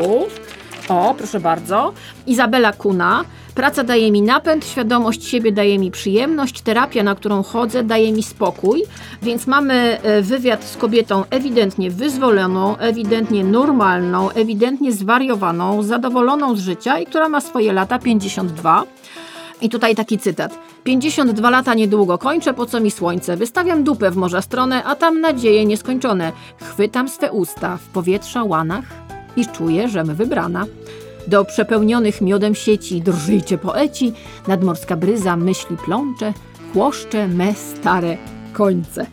O, proszę bardzo. Izabela Kuna. Praca daje mi napęd, świadomość siebie daje mi przyjemność, terapia, na którą chodzę, daje mi spokój. Więc mamy e, wywiad z kobietą ewidentnie wyzwoloną, ewidentnie normalną, ewidentnie zwariowaną, zadowoloną z życia i która ma swoje lata 52. I tutaj taki cytat. 52 lata niedługo kończę, po co mi słońce? Wystawiam dupę w morza stronę, a tam nadzieje nieskończone. Chwytam swe usta w powietrza łanach i czuję, żem wybrana. Do przepełnionych miodem sieci drżyjcie poeci, nadmorska bryza myśli plącze, chłoszcze me stare końce.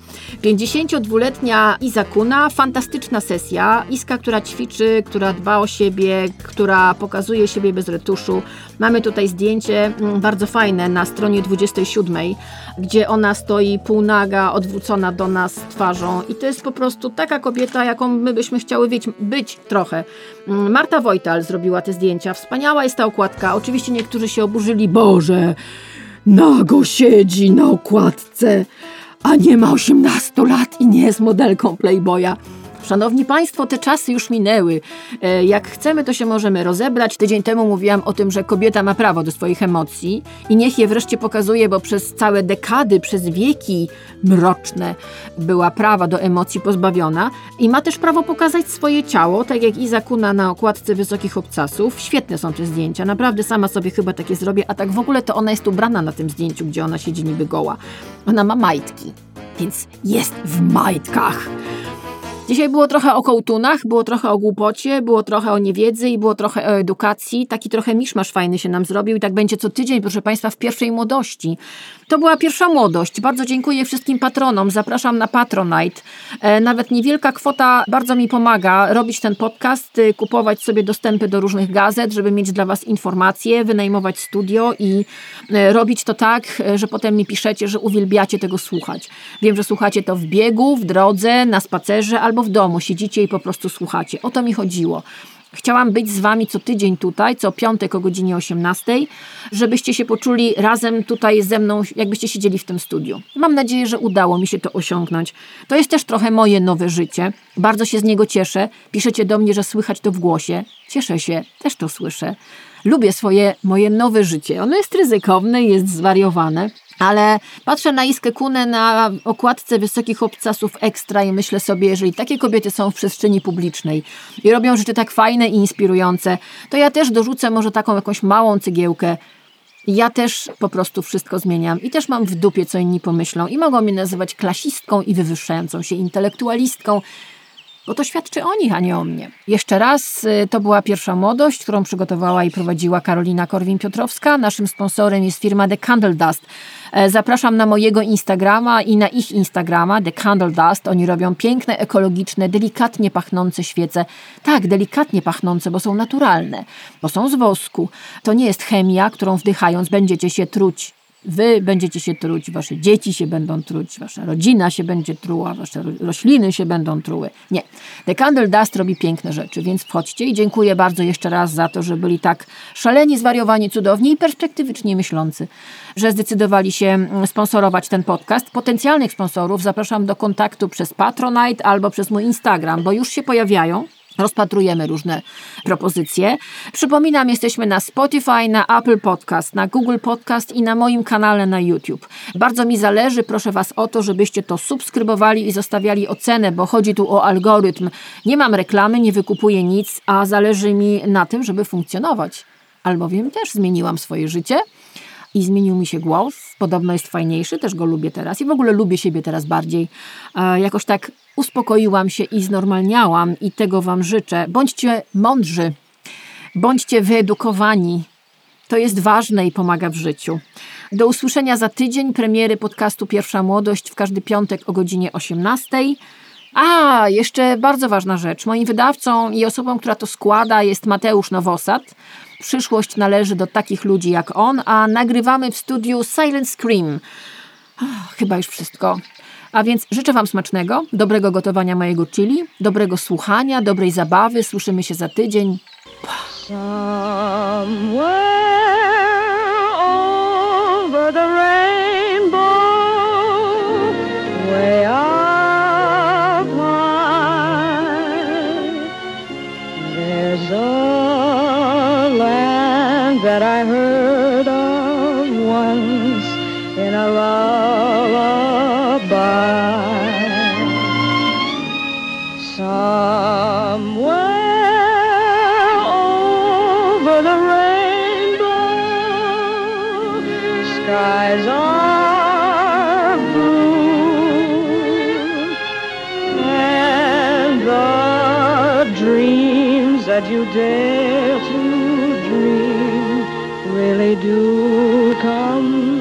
52-letnia Iza Kuna, fantastyczna sesja. Iska, która ćwiczy, która dba o siebie, która pokazuje siebie bez retuszu. Mamy tutaj zdjęcie mm, bardzo fajne na stronie 27, gdzie ona stoi półnaga, odwrócona do nas twarzą i to jest po prostu taka kobieta, jaką my byśmy chciały być, być trochę. Mm, Marta Wojtal zrobiła te zdjęcia. Wspaniała jest ta okładka. Oczywiście niektórzy się oburzyli. Boże, nago siedzi na okładce, a nie ma 18 lat i nie jest modelką Playboya. Szanowni Państwo, te czasy już minęły. E, Jak chcemy, to się możemy rozebrać. Tydzień temu mówiłam o tym, że kobieta ma prawo do swoich emocji i niech je wreszcie pokazuje, bo przez całe dekady, przez wieki mroczne była prawa do emocji pozbawiona i ma też prawo pokazać swoje ciało, tak jak Iza Kuna na okładce Wysokich Obcasów. Świetne są te zdjęcia, naprawdę sama sobie chyba takie zrobię, a tak w ogóle to ona jest ubrana na tym zdjęciu, gdzie ona siedzi niby goła. Ona ma majtki, więc jest w majtkach. Dzisiaj było trochę o kołtunach, było trochę o głupocie, było trochę o niewiedzy i było trochę o edukacji. Taki trochę miszmasz fajny się nam zrobił i tak będzie co tydzień, proszę Państwa, w pierwszej młodości. To była pierwsza młodość. Bardzo dziękuję wszystkim patronom. Zapraszam na Patronite. E, nawet niewielka kwota bardzo mi pomaga robić ten podcast, y, kupować sobie dostępy do różnych gazet, żeby mieć dla Was informacje, wynajmować studio i e, robić to tak, e, że potem mi piszecie, że uwielbiacie tego słuchać. Wiem, że słuchacie to w biegu, w drodze, na spacerze albo w domu. Siedzicie i po prostu słuchacie. O to mi chodziło. Chciałam być z Wami co tydzień tutaj, co piątek o godzinie 18, żebyście się poczuli razem tutaj ze mną, jakbyście siedzieli w tym studiu. Mam nadzieję, że udało mi się to osiągnąć. To jest też trochę moje nowe życie. Bardzo się z niego cieszę. Piszecie do mnie, że słychać to w głosie. Cieszę się, też to słyszę. Lubię swoje, moje nowe życie. Ono jest ryzykowne, jest zwariowane. Ale patrzę na Iskę Kunę na okładce Wysokich Obcasów Ekstra i myślę sobie, jeżeli takie kobiety są w przestrzeni publicznej i robią rzeczy tak fajne i inspirujące, to ja też dorzucę może taką jakąś małą cegiełkę. Ja też po prostu wszystko zmieniam i też mam w dupie, co inni pomyślą i mogą mnie nazywać klasistką i wywyższającą się intelektualistką, bo to świadczy o nich, a nie o mnie. Jeszcze raz, y, to była pierwsza młodość, którą przygotowała i prowadziła Karolina Korwin-Piotrowska. Naszym sponsorem jest firma The Candle Dust. E, Zapraszam na mojego Instagrama i na ich Instagrama, The Candle Dust. Oni robią piękne, ekologiczne, delikatnie pachnące świece. Tak, delikatnie pachnące, bo są naturalne, bo są z wosku. To nie jest chemia, którą wdychając będziecie się truć Wy będziecie się truć, wasze dzieci się będą truć, wasza rodzina się będzie truła, wasze ro- rośliny się będą truły. Nie. The Candle Dust robi piękne rzeczy, więc wchodźcie i dziękuję bardzo jeszcze raz za to, że byli tak szaleni, zwariowani, cudowni i perspektywicznie myślący, że zdecydowali się mm, sponsorować ten podcast. Potencjalnych sponsorów zapraszam do kontaktu przez Patronite albo przez mój Instagram, bo już się pojawiają. Rozpatrujemy różne propozycje. Przypominam, jesteśmy na Spotify, na Apple Podcast, na Google Podcast i na moim kanale na YouTube. Bardzo mi zależy, proszę Was o to, żebyście to subskrybowali i zostawiali ocenę, bo chodzi tu o algorytm. Nie mam reklamy, nie wykupuję nic, a zależy mi na tym, żeby funkcjonować. Albowiem też zmieniłam swoje życie i zmienił mi się głos. Podobno jest fajniejszy, też go lubię teraz i w ogóle lubię siebie teraz bardziej. E, jakoś tak uspokoiłam się i znormalniałam i tego Wam życzę. Bądźcie mądrzy, bądźcie wyedukowani. To jest ważne i pomaga w życiu. Do usłyszenia za tydzień premiery podcastu Pierwsza Młodość w każdy piątek o godzinie 18. A, jeszcze bardzo ważna rzecz. Moim wydawcą i osobą, która to składa, jest Mateusz Nowosad. Przyszłość należy do takich ludzi jak on, a nagrywamy w studiu Silent Scream. Ach, chyba już wszystko. A więc życzę Wam smacznego, dobrego gotowania mojego chili, dobrego słuchania, dobrej zabawy. Słyszymy się za tydzień. over dreams that you dare to dream really do come